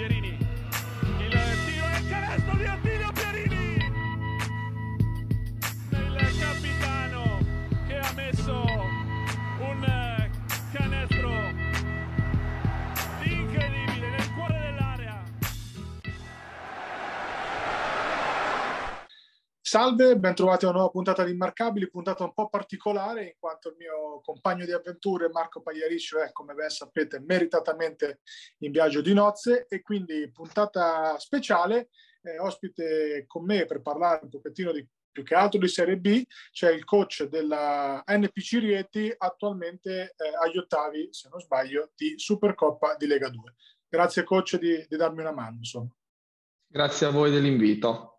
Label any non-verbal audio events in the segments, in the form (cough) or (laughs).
Pierini. Salve, ben trovati a una nuova puntata di Immarcabili, puntata un po' particolare in quanto il mio compagno di avventure Marco Pagliariscio è, come ben sapete, meritatamente in viaggio di nozze e quindi puntata speciale, eh, ospite con me per parlare un pochettino di più che altro di Serie B, c'è il coach della NPC Rieti, attualmente eh, agli ottavi, se non sbaglio, di Supercoppa di Lega 2. Grazie coach di, di darmi una mano, insomma. Grazie a voi dell'invito.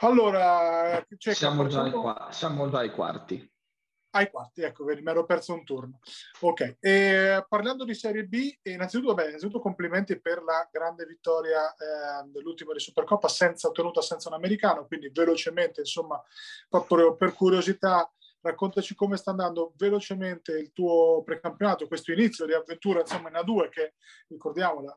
Allora, siamo già, ai, siamo già ai quarti. Ai quarti, ecco, mi ero perso un turno. Ok, e parlando di Serie B, innanzitutto, beh, innanzitutto complimenti per la grande vittoria eh, dell'ultimo di Supercoppa senza ottenuta senza un americano, quindi velocemente, insomma, proprio per curiosità, raccontaci come sta andando velocemente il tuo precampionato, questo inizio di avventura, insomma, in A2 che, ricordiamo, la,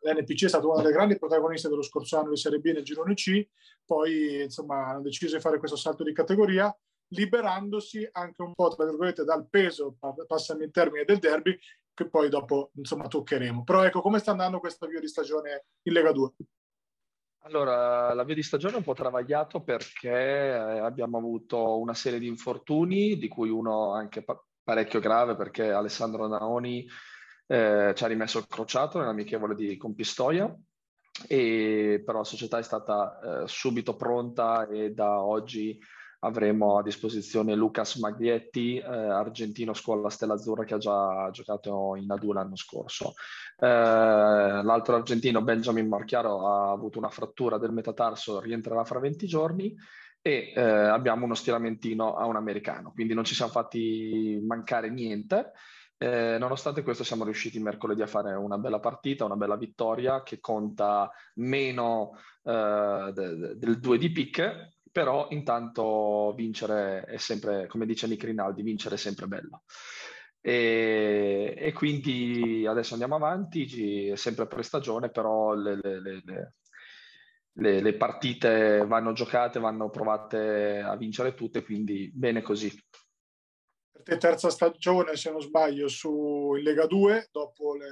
l'NPC è stato una delle grandi protagoniste dello scorso anno di Serie B nel girone C, poi insomma hanno deciso di fare questo salto di categoria, liberandosi anche un po' tra virgolette dal peso, passami in termini, del derby, che poi dopo insomma toccheremo. Però ecco, come sta andando questa via di stagione in Lega 2? Allora, la via di stagione è un po' travagliato perché eh, abbiamo avuto una serie di infortuni, di cui uno anche parecchio grave perché Alessandro Naoni eh, ci ha rimesso il crociato nell'amichevole di Compistoia, e però la società è stata eh, subito pronta e da oggi avremo a disposizione Lucas Maglietti, eh, argentino scuola Stella Azzurra che ha già giocato in A2 l'anno scorso. Eh, l'altro argentino, Benjamin Marchiaro, ha avuto una frattura del metatarso, rientrerà fra 20 giorni e eh, abbiamo uno stiramentino a un americano, quindi non ci siamo fatti mancare niente. Eh, nonostante questo siamo riusciti mercoledì a fare una bella partita, una bella vittoria che conta meno eh, de- de- del 2 di pick, però intanto vincere è sempre, come dice Nick Rinaldi, vincere è sempre bello. E, e quindi adesso andiamo avanti, è sempre pre-stagione, però le, le, le, le partite vanno giocate, vanno provate a vincere tutte, quindi bene così terza stagione, se non sbaglio, su Lega 2, dopo le,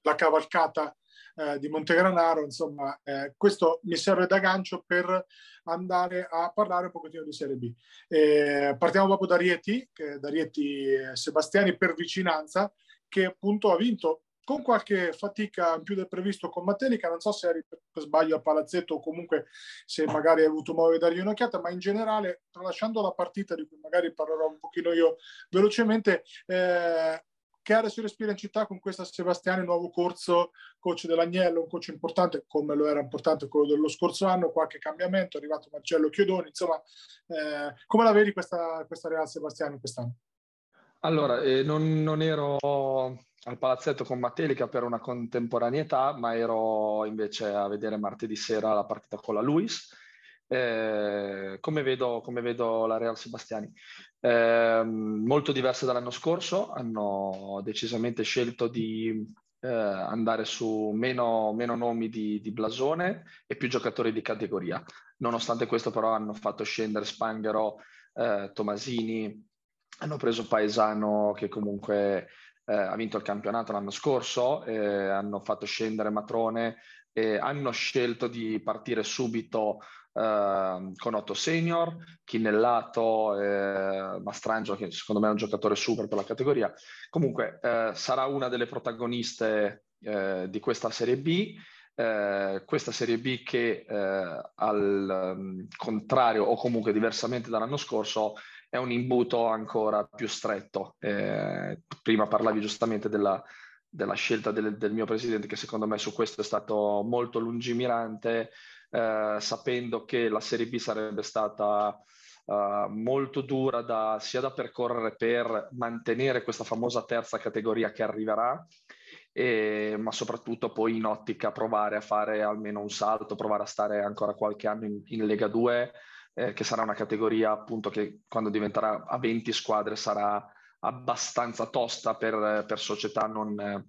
la cavalcata eh, di Montegranaro, insomma, eh, questo mi serve da gancio per andare a parlare un pochettino di Serie B. Eh, partiamo proprio da Rieti, da Rieti Sebastiani per vicinanza, che appunto ha vinto con qualche fatica più del previsto con Matelica, non so se eri per sbaglio a Palazzetto o comunque se magari hai avuto modo di dargli un'occhiata, ma in generale, tralasciando la partita di cui magari parlerò un pochino io velocemente, eh, che aria si respira in città con questa Sebastiani, nuovo corso, coach dell'Agnello, un coach importante come lo era importante quello dello scorso anno, qualche cambiamento, è arrivato Marcello Chiodoni, insomma, eh, come la vedi questa, questa Real Sebastiani quest'anno? Allora, eh, non, non, ero al palazzetto con Matelica per una contemporaneità, ma ero invece a vedere martedì sera la partita con la Luis. Eh, come, vedo, come, vedo, la Real Sebastiani? Eh, molto diversa dall'anno scorso, hanno decisamente scelto di eh, andare su meno, meno nomi di, di, blasone e più giocatori di categoria. Nonostante questo però hanno fatto scendere Spanghero, eh, Tomasini, hanno preso Paesano che comunque eh, ha vinto il campionato l'anno scorso, eh, hanno fatto scendere Matrone e hanno scelto di partire subito eh, con Otto Senior, Chinellato, eh, Mastrangio che secondo me è un giocatore super per la categoria. Comunque eh, sarà una delle protagoniste eh, di questa Serie B. Eh, questa Serie B che eh, al um, contrario o comunque diversamente dall'anno scorso è un imbuto ancora più stretto. Eh, prima parlavi giustamente della, della scelta del, del, mio presidente, che secondo me su questo è stato molto lungimirante, eh, sapendo che la Serie B sarebbe stata uh, molto dura da, sia da percorrere per mantenere questa famosa terza categoria che arriverà, e, ma soprattutto poi in ottica provare a fare almeno un salto, provare a stare ancora qualche anno in, in Lega 2 eh, che sarà una categoria appunto che quando diventerà a 20 squadre sarà abbastanza tosta per, per società non,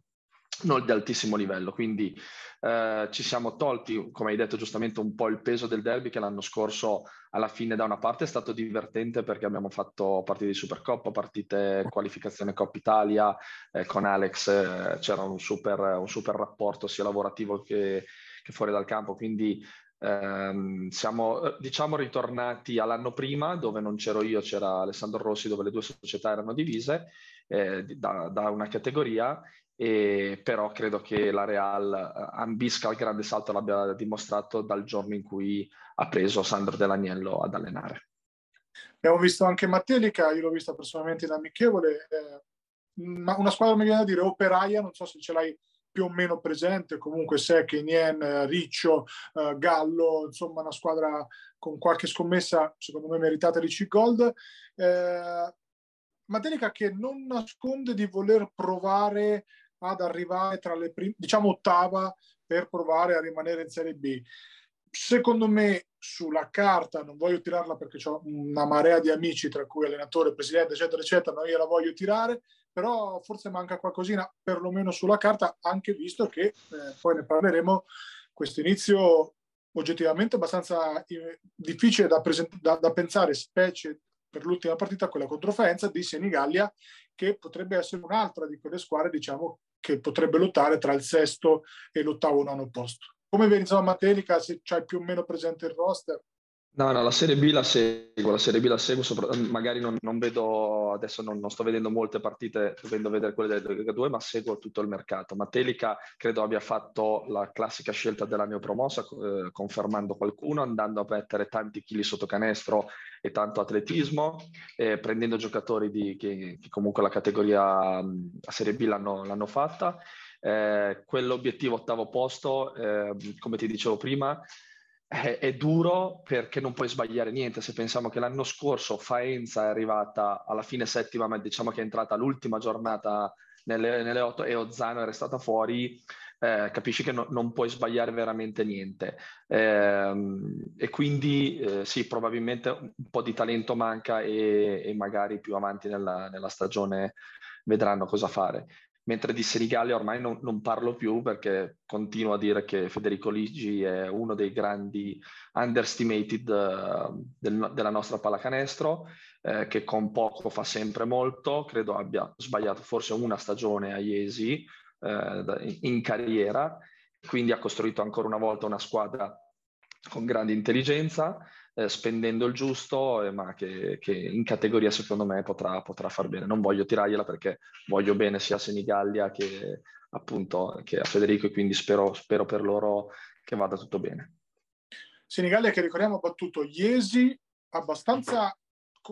non di altissimo livello. Quindi eh, ci siamo tolti, come hai detto giustamente, un po' il peso del derby che l'anno scorso alla fine da una parte è stato divertente perché abbiamo fatto partite di Supercoppa, partite qualificazione Coppa Italia, eh, con Alex eh, c'era un super, un super, rapporto sia lavorativo che, che fuori dal campo, quindi ehm, siamo diciamo ritornati all'anno prima dove non c'ero io, c'era Alessandro Rossi dove le due società erano divise eh, da, da una categoria e però credo che la Real eh, ambisca al grande salto, l'abbia dimostrato dal giorno in cui ha preso Sandro Dell'Agnello ad allenare. Abbiamo visto anche Mattelica, io l'ho vista personalmente in amichevole, eh, ma una squadra mi viene a dire operaia, non so se ce l'hai più o meno presente, comunque Sec, Nien, Riccio, eh, Gallo, insomma una squadra con qualche scommessa secondo me meritata di C-Gold. Eh, Mattelica che non nasconde di voler provare ad arrivare tra le prime, diciamo ottava per provare a rimanere in Serie B. Secondo me sulla carta, non voglio tirarla perché ho una marea di amici, tra cui allenatore, presidente, eccetera, eccetera, non gliela voglio tirare, però forse manca qualcosina, perlomeno sulla carta, anche visto che, eh, poi ne parleremo, questo inizio oggettivamente abbastanza eh, difficile da, present- da, da pensare, specie per l'ultima partita, quella contro Faenza, di Senigallia, che potrebbe essere un'altra di quelle squadre, diciamo, che potrebbe lottare tra il sesto e l'ottavo nono posto. Come vedi, insomma, Matelica, se c'hai più o meno presente il roster? No, no, la Serie B la seguo, la Serie B la seguo, sopra, magari non, non, vedo, adesso non, non, sto vedendo molte partite, dovendo vedere quelle del Lega 2, ma seguo tutto il mercato. Matelica credo abbia fatto la classica scelta della neopromossa, eh, confermando qualcuno, andando a mettere tanti chili sotto canestro e tanto atletismo, eh, prendendo giocatori di, che, che, comunque la categoria a Serie B l'hanno, l'hanno fatta. Eh, quell'obiettivo ottavo posto, eh, come ti dicevo prima, è, è, duro perché non puoi sbagliare niente. Se pensiamo che l'anno scorso Faenza è arrivata alla fine settima, ma diciamo che è entrata l'ultima giornata nelle, nelle otto e Ozzano era stata fuori, eh, capisci che no, non puoi sbagliare veramente niente. Eh, e quindi eh, sì, probabilmente un po' di talento manca e, e magari più avanti nella, nella stagione vedranno cosa fare mentre di Senigallia ormai non, non, parlo più perché continuo a dire che Federico Ligi è uno dei grandi underestimated uh, del, della nostra pallacanestro, eh, che con poco fa sempre molto, credo abbia sbagliato forse una stagione a Iesi eh, in carriera, quindi ha costruito ancora una volta una squadra con grande intelligenza, eh, spendendo il giusto, eh, ma che, che, in categoria secondo me potrà, potrà, far bene. Non voglio tirargliela perché voglio bene sia a Senigallia che appunto che a Federico e quindi spero, spero per loro che vada tutto bene. Senigallia che ricordiamo ha battuto Iesi abbastanza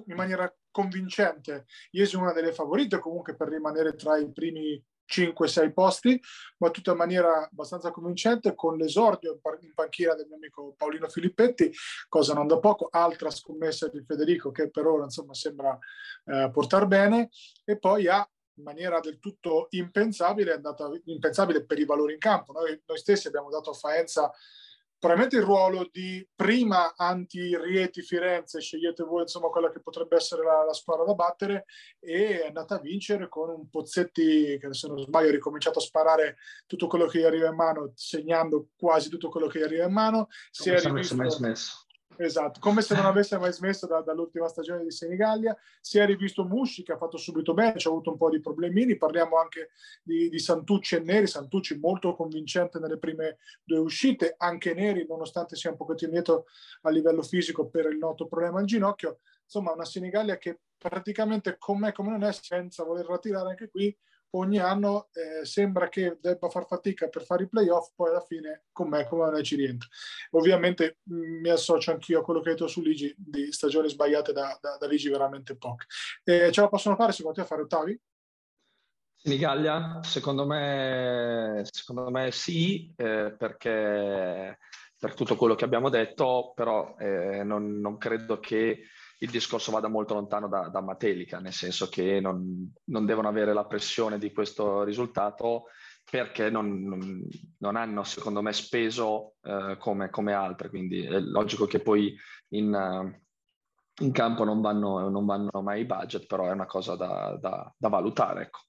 in maniera convincente. Iesi è una delle favorite comunque per rimanere tra i primi 5-6 posti, battuta in maniera abbastanza convincente con l'esordio in panchina del mio amico Paolino Filippetti, cosa non da poco, altra scommessa di Federico che per ora insomma sembra eh, portare bene e poi ha in maniera del tutto impensabile, è andata impensabile per i valori in campo. Noi, noi stessi abbiamo dato a Faenza probabilmente il ruolo di prima anti-Rieti Firenze, scegliete voi insomma quella che potrebbe essere la, la, squadra da battere e è andata a vincere con un Pozzetti che se non sbaglio ha ricominciato a sparare tutto quello che gli arriva in mano, segnando quasi tutto quello che gli arriva in mano. Si è rivisto... smesso Esatto, come se non avesse mai smesso da, dall'ultima stagione di Senigallia. Si è rivisto Musci che ha fatto subito bene, ci ha avuto un po' di problemini. Parliamo anche di, di, Santucci e Neri. Santucci molto convincente nelle prime due uscite, anche Neri, nonostante sia un pochettino indietro a livello fisico per il noto problema al ginocchio. Insomma, una Senigallia che praticamente com'è come non è, senza volerla tirare anche qui, ogni anno eh, sembra che debba far fatica per fare i playoff, poi alla fine con me come non ci rientra. Ovviamente mm, mi associo anch'io a quello che hai detto su Ligi, di stagioni sbagliate da, da, da Ligi veramente poche. Eh, ce la possono fare secondo te a fare ottavi? Senigallia, secondo me, secondo me sì, eh, perché per tutto quello che abbiamo detto, però eh, non, non credo che il discorso vada molto lontano da, da Matelica, nel senso che non, non, devono avere la pressione di questo risultato perché non, non, hanno, secondo me, speso eh, come, come, altre. Quindi è logico che poi in, in campo non vanno, non vanno, mai i budget, però è una cosa da, da, da valutare. Ecco.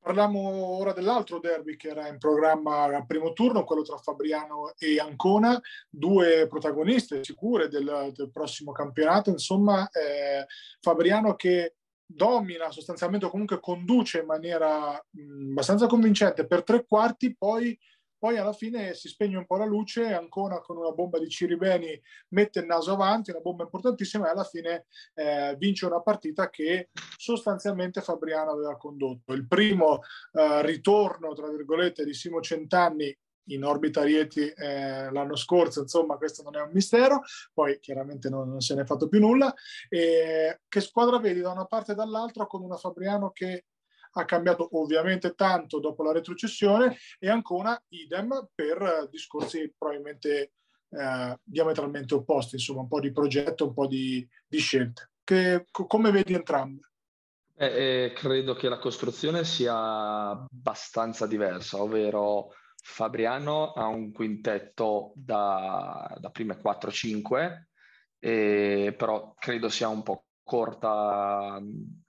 Parliamo ora dell'altro derby che era in programma al primo turno, quello tra Fabriano e Ancona, due protagoniste sicure del, del prossimo campionato. Insomma, eh, Fabriano che domina sostanzialmente o comunque conduce in maniera mh, abbastanza convincente per tre quarti, poi poi alla fine si spegne un po' la luce ancora con una bomba di Ciribeni mette il naso avanti, una bomba importantissima e alla fine eh, vince una partita che sostanzialmente Fabriano aveva condotto. Il primo eh, ritorno, tra virgolette, di Simo Centanni in orbita Rieti eh, l'anno scorso, insomma questo non è un mistero, poi chiaramente non, non se ne è fatto più nulla. E che squadra vedi da una parte e dall'altra con una Fabriano che ha cambiato ovviamente tanto dopo la retrocessione e ancora idem per discorsi probabilmente eh, diametralmente opposti, insomma un po' di progetto, un po' di, di scelte. Che, come vedi entrambe? Eh, eh, credo che la costruzione sia abbastanza diversa, ovvero Fabriano ha un quintetto da, da prime 4-5, eh, però credo sia un po' corta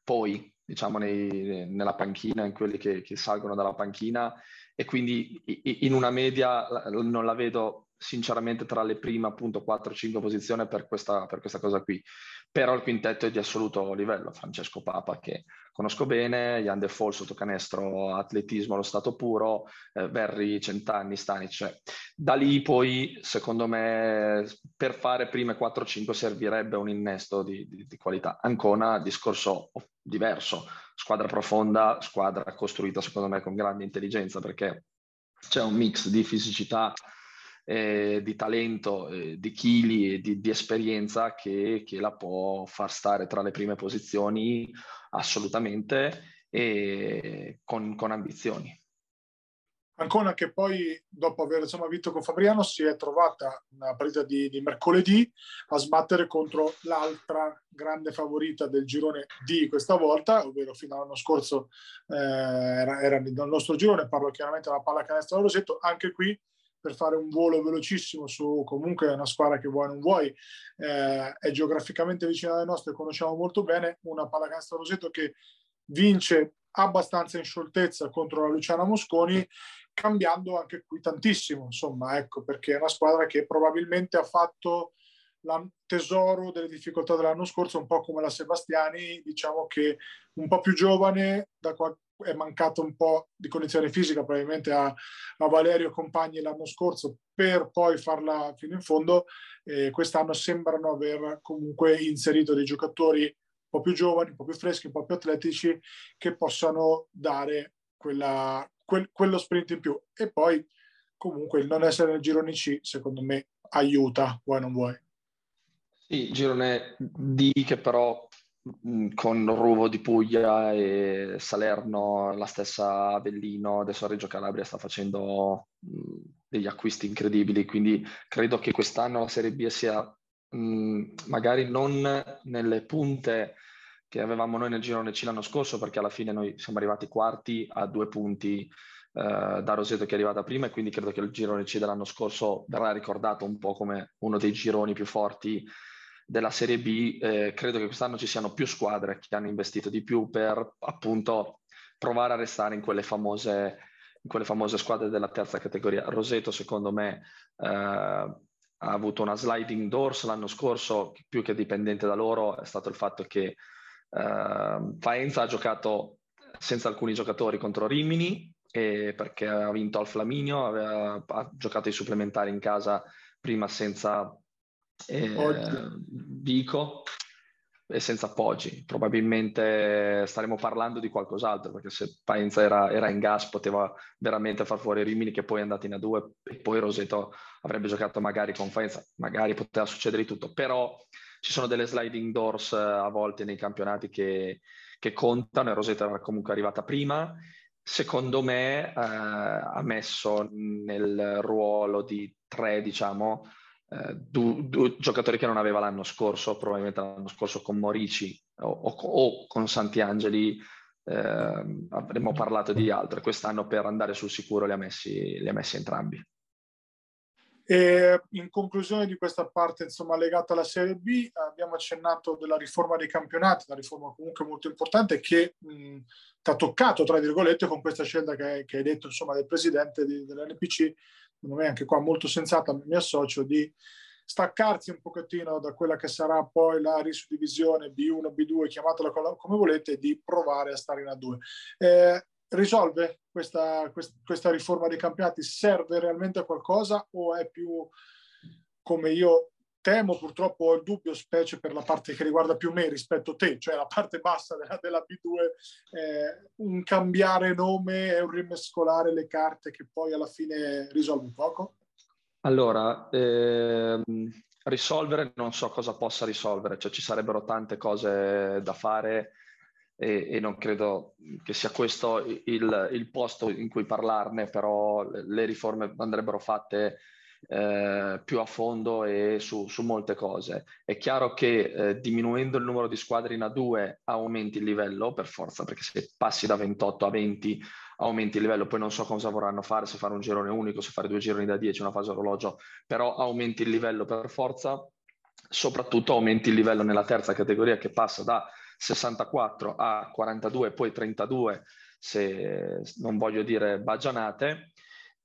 poi diciamo, nei, nella panchina, in quelli che, che, salgono dalla panchina e quindi in una media non la vedo sinceramente tra le prime appunto 4-5 posizioni per questa, per questa cosa qui. Però il quintetto è di assoluto livello. Francesco Papa che conosco bene, Jan De Fall sotto canestro, atletismo allo stato puro, eh, Verri, Centanni, Stanic. Cioè, da lì poi secondo me per fare prime 4-5 servirebbe un innesto di, di, di qualità. Ancona discorso diverso, squadra profonda, squadra costruita secondo me con grande intelligenza perché c'è un mix di fisicità eh, di talento, eh, di chili e di, di esperienza che, che, la può far stare tra le prime posizioni assolutamente e con, con ambizioni. Ancona che poi, dopo aver insomma, vinto con Fabriano, si è trovata una partita di, di, mercoledì a sbattere contro l'altra grande favorita del girone D questa volta, ovvero fino all'anno scorso eh, era, era nel nostro girone, parlo chiaramente della pallacanestro Rosetto, anche qui per fare un volo velocissimo su comunque una squadra che vuoi o non vuoi, eh, è geograficamente vicina alle nostre, conosciamo molto bene, una pallacanestro Roseto che vince abbastanza in scioltezza contro la Luciana Mosconi, cambiando anche qui tantissimo, insomma, ecco, perché è una squadra che probabilmente ha fatto la tesoro delle difficoltà dell'anno scorso, un po' come la Sebastiani, diciamo che un po' più giovane, da, è mancato un po' di condizione fisica probabilmente a, a Valerio Compagni l'anno scorso per poi farla fino in fondo. Eh, quest'anno sembrano aver comunque inserito dei giocatori un po' più giovani, un po' più freschi, un po' più atletici che possano dare quella, quel, quello sprint in più. E poi comunque il non essere nel girone C secondo me aiuta, vuoi non vuoi. Sì, girone D che però con Ruvo di Puglia e Salerno, la stessa Avellino, adesso Reggio Calabria sta facendo mm, degli acquisti incredibili, quindi credo che quest'anno la Serie B sia mm, magari non nelle punte che avevamo noi nel girone C l'anno scorso, perché alla fine noi siamo arrivati quarti a due punti eh, da Roseto che è arrivata prima e quindi credo che il girone C dell'anno scorso verrà ricordato un po' come uno dei gironi più forti della Serie B, eh, credo che quest'anno ci siano più squadre che hanno investito di più per appunto provare a restare in quelle famose, in quelle famose squadre della terza categoria. Roseto, secondo me, eh, ha avuto una sliding doors l'anno scorso, più che dipendente da loro, è stato il fatto che eh, Faenza ha giocato senza alcuni giocatori contro Rimini, perché ha vinto al Flaminio, aveva, ha giocato i supplementari in casa prima senza eh, Vico e senza Poggi. Probabilmente staremo parlando di qualcos'altro, perché se Paenza era, era, in gas poteva veramente far fuori Rimini che poi è andato in A2 e poi Roseto avrebbe giocato magari con Faenza, magari poteva succedere di tutto, però ci sono delle sliding doors eh, a volte nei campionati che, che contano e Roseto era comunque arrivata prima. Secondo me eh, ha messo nel ruolo di tre, diciamo, eh, due, due, giocatori che non aveva l'anno scorso, probabilmente l'anno scorso con Morici o, o, o con Santiangeli eh, avremmo parlato di altro. Quest'anno per andare sul sicuro li ha messi, li ha messi entrambi. E in conclusione di questa parte insomma, legata alla Serie B, abbiamo accennato della riforma dei campionati, una riforma comunque molto importante che ti ha toccato, tra virgolette, con questa scelta che, che hai detto insomma, del presidente di, dell'NPC, secondo me anche qua molto sensata, mi associo, di staccarsi un pochettino da quella che sarà poi la risuddivisione B1, B2, chiamatela come volete, di provare a stare in A2. Eh, risolve questa, questa, riforma dei campionati? Serve realmente a qualcosa o è più come io temo, purtroppo ho il dubbio, specie per la parte che riguarda più me rispetto a te, cioè la parte bassa della, della B2, eh, un cambiare nome e un rimescolare le carte che poi alla fine risolve poco? Allora, ehm, risolvere non so cosa possa risolvere, cioè ci sarebbero tante cose da fare e, e non credo che sia questo il, il, posto in cui parlarne, però le riforme andrebbero fatte eh, più a fondo e su, su, molte cose. È chiaro che eh, diminuendo il numero di squadre in A2 aumenti il livello per forza, perché se passi da 28 a 20 aumenti il livello, poi non so cosa vorranno fare, se fare un girone unico, se fare due gironi da 10, una fase orologio, però aumenti il livello per forza, soprattutto aumenti il livello nella terza categoria che passa da 64 a 42, poi 32, se non voglio dire baggianate.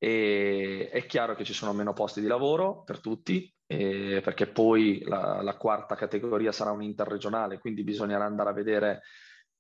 E è chiaro che ci sono meno posti di lavoro per tutti, eh, perché poi la, la, quarta categoria sarà un interregionale, quindi bisognerà andare a vedere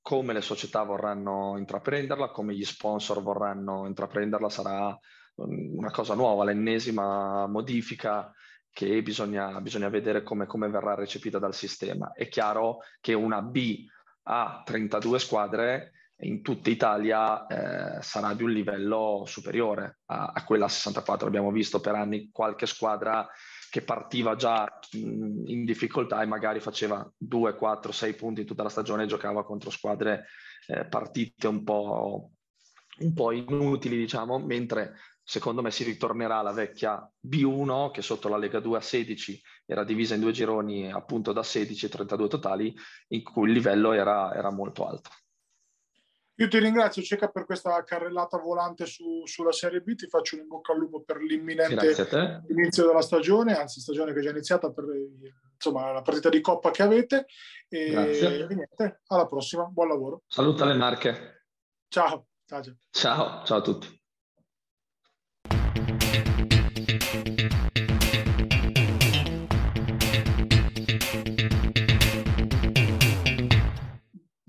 come le società vorranno intraprenderla, come gli sponsor vorranno intraprenderla, sarà una cosa nuova, l'ennesima modifica che bisogna, bisogna vedere come, come, verrà recepita dal sistema. È chiaro che una B a 32 squadre in tutta Italia eh, sarà di un livello superiore a, a, quella a 64. Abbiamo visto per anni qualche squadra che partiva già mh, in difficoltà e magari faceva 2, 4, 6 punti in tutta la stagione e giocava contro squadre eh, partite un po', un po' inutili, diciamo, mentre secondo me si ritornerà alla vecchia B1 che sotto la Lega 2 a 16 era divisa in due gironi appunto da 16 e 32 totali in cui il livello era, era molto alto. Io ti ringrazio Ceca per questa carrellata volante su, sulla Serie B, ti faccio un in bocca al lupo per l'imminente inizio della stagione, anzi stagione che è già iniziata per insomma, la partita di Coppa che avete e, e niente, alla prossima, buon lavoro. Saluta le marche. Ciao. Ciao, ciao, ciao a tutti.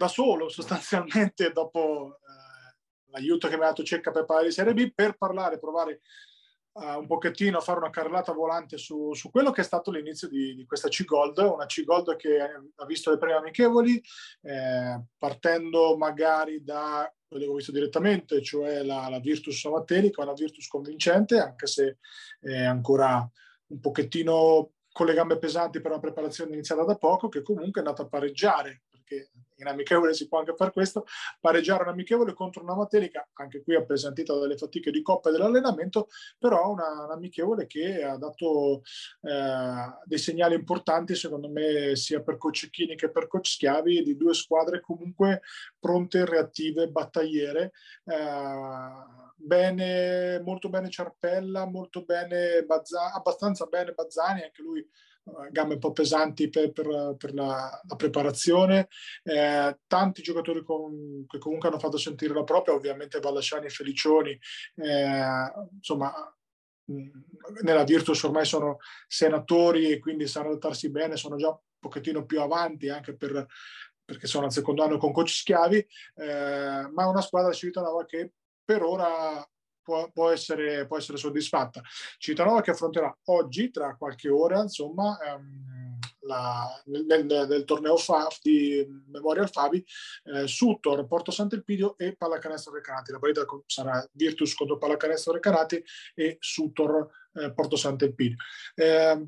Da solo sostanzialmente (laughs) dopo eh, l'aiuto che mi ha dato Cecca per parlare di Serie B, per parlare, provare uh, un pochettino a fare una carrellata volante su, su, quello che è stato l'inizio di, di, questa C-Gold, una C-Gold che ha visto le prime amichevoli, eh, partendo magari da quello che ho visto direttamente, cioè la, la Virtus Savatelica, una Virtus convincente, anche se è ancora un pochettino con le gambe pesanti per una preparazione iniziata da poco, che comunque è andata a pareggiare perché in amichevole si può anche fare questo, pareggiare un amichevole contro una Matelica, anche qui appesantita dalle fatiche di coppa e dell'allenamento, però una, un amichevole che ha dato eh, dei segnali importanti, secondo me, sia per coach Chini che per coach Schiavi, di due squadre comunque pronte, reattive, battagliere. Eh, bene, molto bene Ciarpella, molto bene Bazzani, abbastanza bene Bazzani, anche lui gambe un po' pesanti per, per, per la, la, preparazione, eh, tanti giocatori con, che comunque hanno fatto sentire la propria, ovviamente Vallasciani e Felicioni, eh, insomma nella Virtus ormai sono senatori e quindi sanno adattarsi bene, sono già un pochettino più avanti anche per, perché sono al secondo anno con coach Schiavi, eh, ma è una squadra Civitanova che per ora può, può, essere, può essere soddisfatta. Civitanova che affronterà oggi, tra qualche ora, insomma, ehm, la, nel, nel, torneo FAF di Memorial Fabi, eh, Suttor, Porto Sant'Elpidio e Pallacanestro Recanati. La partita sarà Virtus contro Pallacanestro Recanati e Suttor eh, Porto Sant'Elpidio. Eh,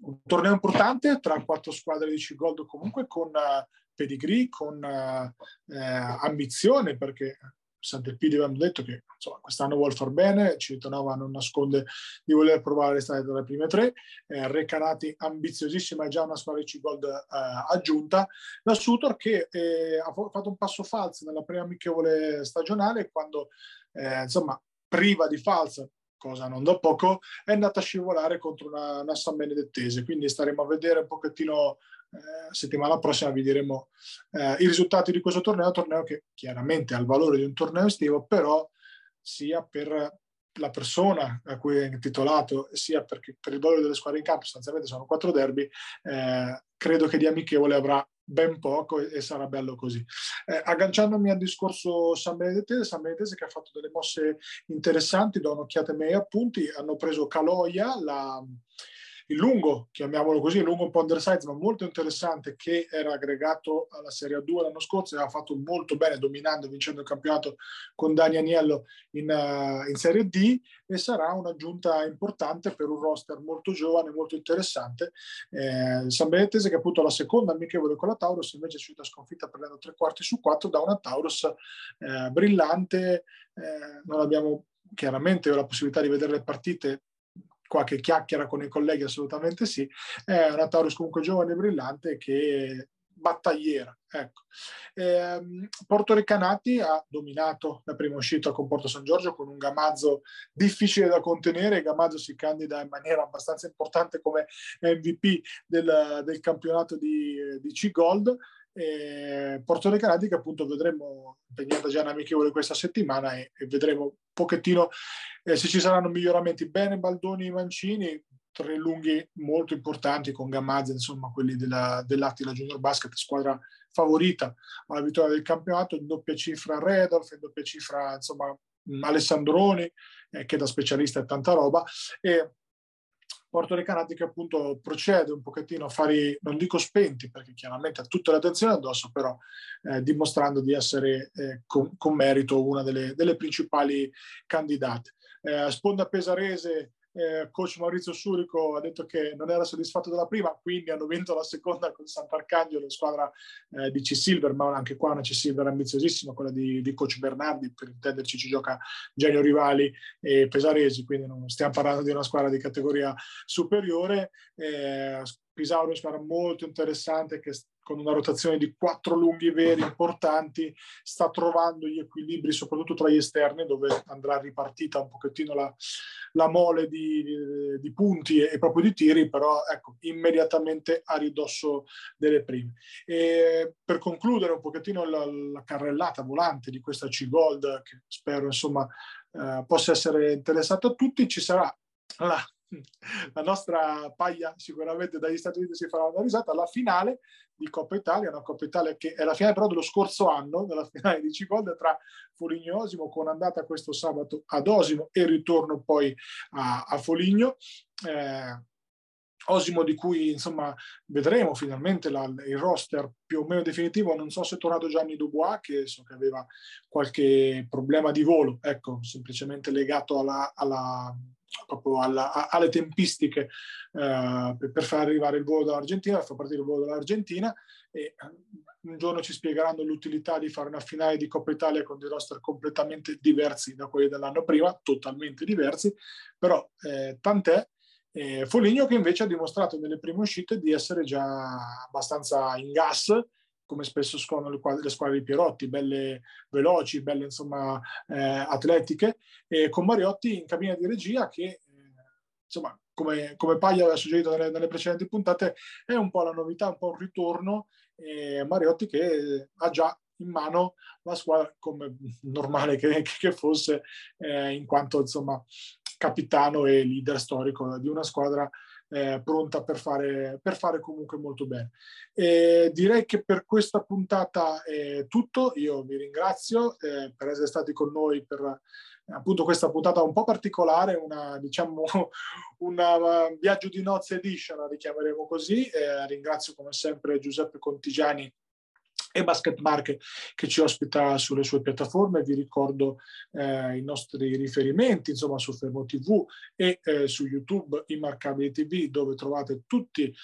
un torneo importante tra quattro squadre di C-Gold comunque con uh, pedigree, con uh, eh, ambizione perché Sant'Elpidio abbiamo detto che insomma, quest'anno vuole far bene, Civitanova non nasconde di voler provare a restare tra le prime tre, eh, Recanati ambiziosissima è già una squadra di C-Gold eh, aggiunta, la Sutor che eh, ha fatto un passo falso nella prima amichevole stagionale quando eh, insomma priva di falsa cosa non da poco, è andata a scivolare contro una, una San Benedettese, quindi staremo a vedere un pochettino eh, settimana prossima vi diremo eh, i risultati di questo torneo, torneo che chiaramente ha il valore di un torneo estivo, però sia per la persona a cui è intitolato, sia perché per il valore delle squadre in campo, sostanzialmente sono quattro derby, eh, credo che di amichevole avrà ben poco e, e sarà bello così. Eh, agganciandomi al discorso San Benedettese che ha fatto delle mosse interessanti, do un'occhiata ai miei appunti, hanno preso Caloia, la il lungo, chiamiamolo così, il lungo Ponder Size, ma molto interessante, che era aggregato alla Serie A2 l'anno scorso e ha fatto molto bene, dominando e vincendo il campionato con Dani Agnello in, uh, in Serie D e sarà un'aggiunta importante per un roster molto giovane, molto interessante. Eh, San Benetese che appunto la seconda amichevole con la Taurus invece è uscita sconfitta prendendo tre quarti su quattro da una Taurus eh, brillante, eh, non abbiamo chiaramente la possibilità di vedere le partite qualche chiacchiera con i colleghi, assolutamente sì. È una Taurus comunque giovane e brillante che battagliera. Ecco. Ehm, Porto Recanati ha dominato la prima uscita con Porto San Giorgio con un Gamazzo difficile da contenere. Gamazzo si candida in maniera abbastanza importante come MVP del, del campionato di, di C-Gold. Eh, Porto Recanati che appunto vedremo impegnata già in amichevole questa settimana e, e vedremo un pochettino eh, se ci saranno miglioramenti. Bene Baldoni e Mancini, tre lunghi molto importanti con Gammazza, insomma quelli della, dell'Attila Junior Basket, squadra favorita alla vittoria del campionato, in doppia cifra Redolf, in doppia cifra insomma Alessandroni, eh, che da specialista è tanta roba, e Porto Recanati che appunto procede un pochettino a fare, non dico spenti, perché chiaramente ha tutta l'attenzione addosso, però eh, dimostrando di essere eh, con, con, merito una delle, delle principali candidate. Eh, Sponda Pesarese eh, coach Maurizio Surico ha detto che non era soddisfatto della prima, quindi hanno vinto la seconda con Sant'Arcangelo, squadra eh, di C-Silver, ma anche qua una C-Silver ambiziosissima, quella di, di, coach Bernardi, per intenderci ci gioca Genio Rivali e Pesaresi, quindi non stiamo parlando di una squadra di categoria superiore. Eh, Pisauro è una squadra molto interessante che con una rotazione di quattro lunghi veri importanti, sta trovando gli equilibri soprattutto tra gli esterni dove andrà ripartita un pochettino la, la mole di, di, punti e proprio di tiri, però ecco, immediatamente a ridosso delle prime. E per concludere un pochettino la, la carrellata volante di questa C-Gold, che spero insomma eh, possa essere interessata a tutti, ci sarà la (laughs) la nostra paglia sicuramente dagli Stati Uniti si farà una risata, la finale di Coppa Italia, una Coppa Italia che è la finale però dello scorso anno, della finale di Cicolda tra Foligno e Osimo, con andata questo sabato ad Osimo e ritorno poi a, a Foligno. Eh, Osimo di cui insomma vedremo finalmente la, il roster più o meno definitivo, non so se è tornato Gianni Dubois che so che aveva qualche problema di volo, ecco, semplicemente legato alla, alla proprio alla, alle tempistiche eh, per far arrivare il volo dall'Argentina, far partire il volo dall'Argentina e eh, un giorno ci spiegheranno l'utilità di fare una finale di Coppa Italia con dei roster completamente diversi da quelli dell'anno prima, totalmente diversi, però eh, tant'è. Eh, Foligno che invece ha dimostrato nelle prime uscite di essere già abbastanza in gas, come spesso scorrono le, le, squadre di Pierotti, belle veloci, belle insomma eh, atletiche, e con Mariotti in cabina di regia che eh, insomma come, come Paglia aveva suggerito nelle, nelle, precedenti puntate è un po' la novità, un po' un ritorno, eh, Mariotti che ha già in mano la squadra come normale che, che fosse, eh, in quanto insomma capitano e leader storico di una squadra eh, pronta per fare, per fare comunque molto bene. E direi che per questa puntata è tutto. Io vi ringrazio eh, per essere stati con noi per appunto questa puntata un po' particolare, una, diciamo, (laughs) un viaggio di nozze edition, la richiameremo così. Eh, ringrazio come sempre Giuseppe Contigiani e Basket Market che ci ospita sulle sue piattaforme. Vi ricordo eh, i nostri riferimenti, insomma, su Fermo TV e eh, su YouTube Immarcabili TV, dove trovate tutti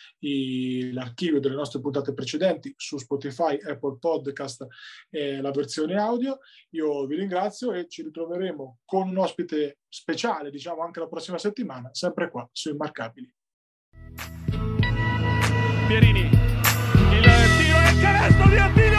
l'archivio delle nostre puntate precedenti su Spotify, Apple Podcast e la versione audio. Io vi ringrazio e ci ritroveremo con un ospite speciale, diciamo anche la prossima settimana, sempre qua su Immarcabili. Pierini, il tiro e il canestro di Attilio Pierini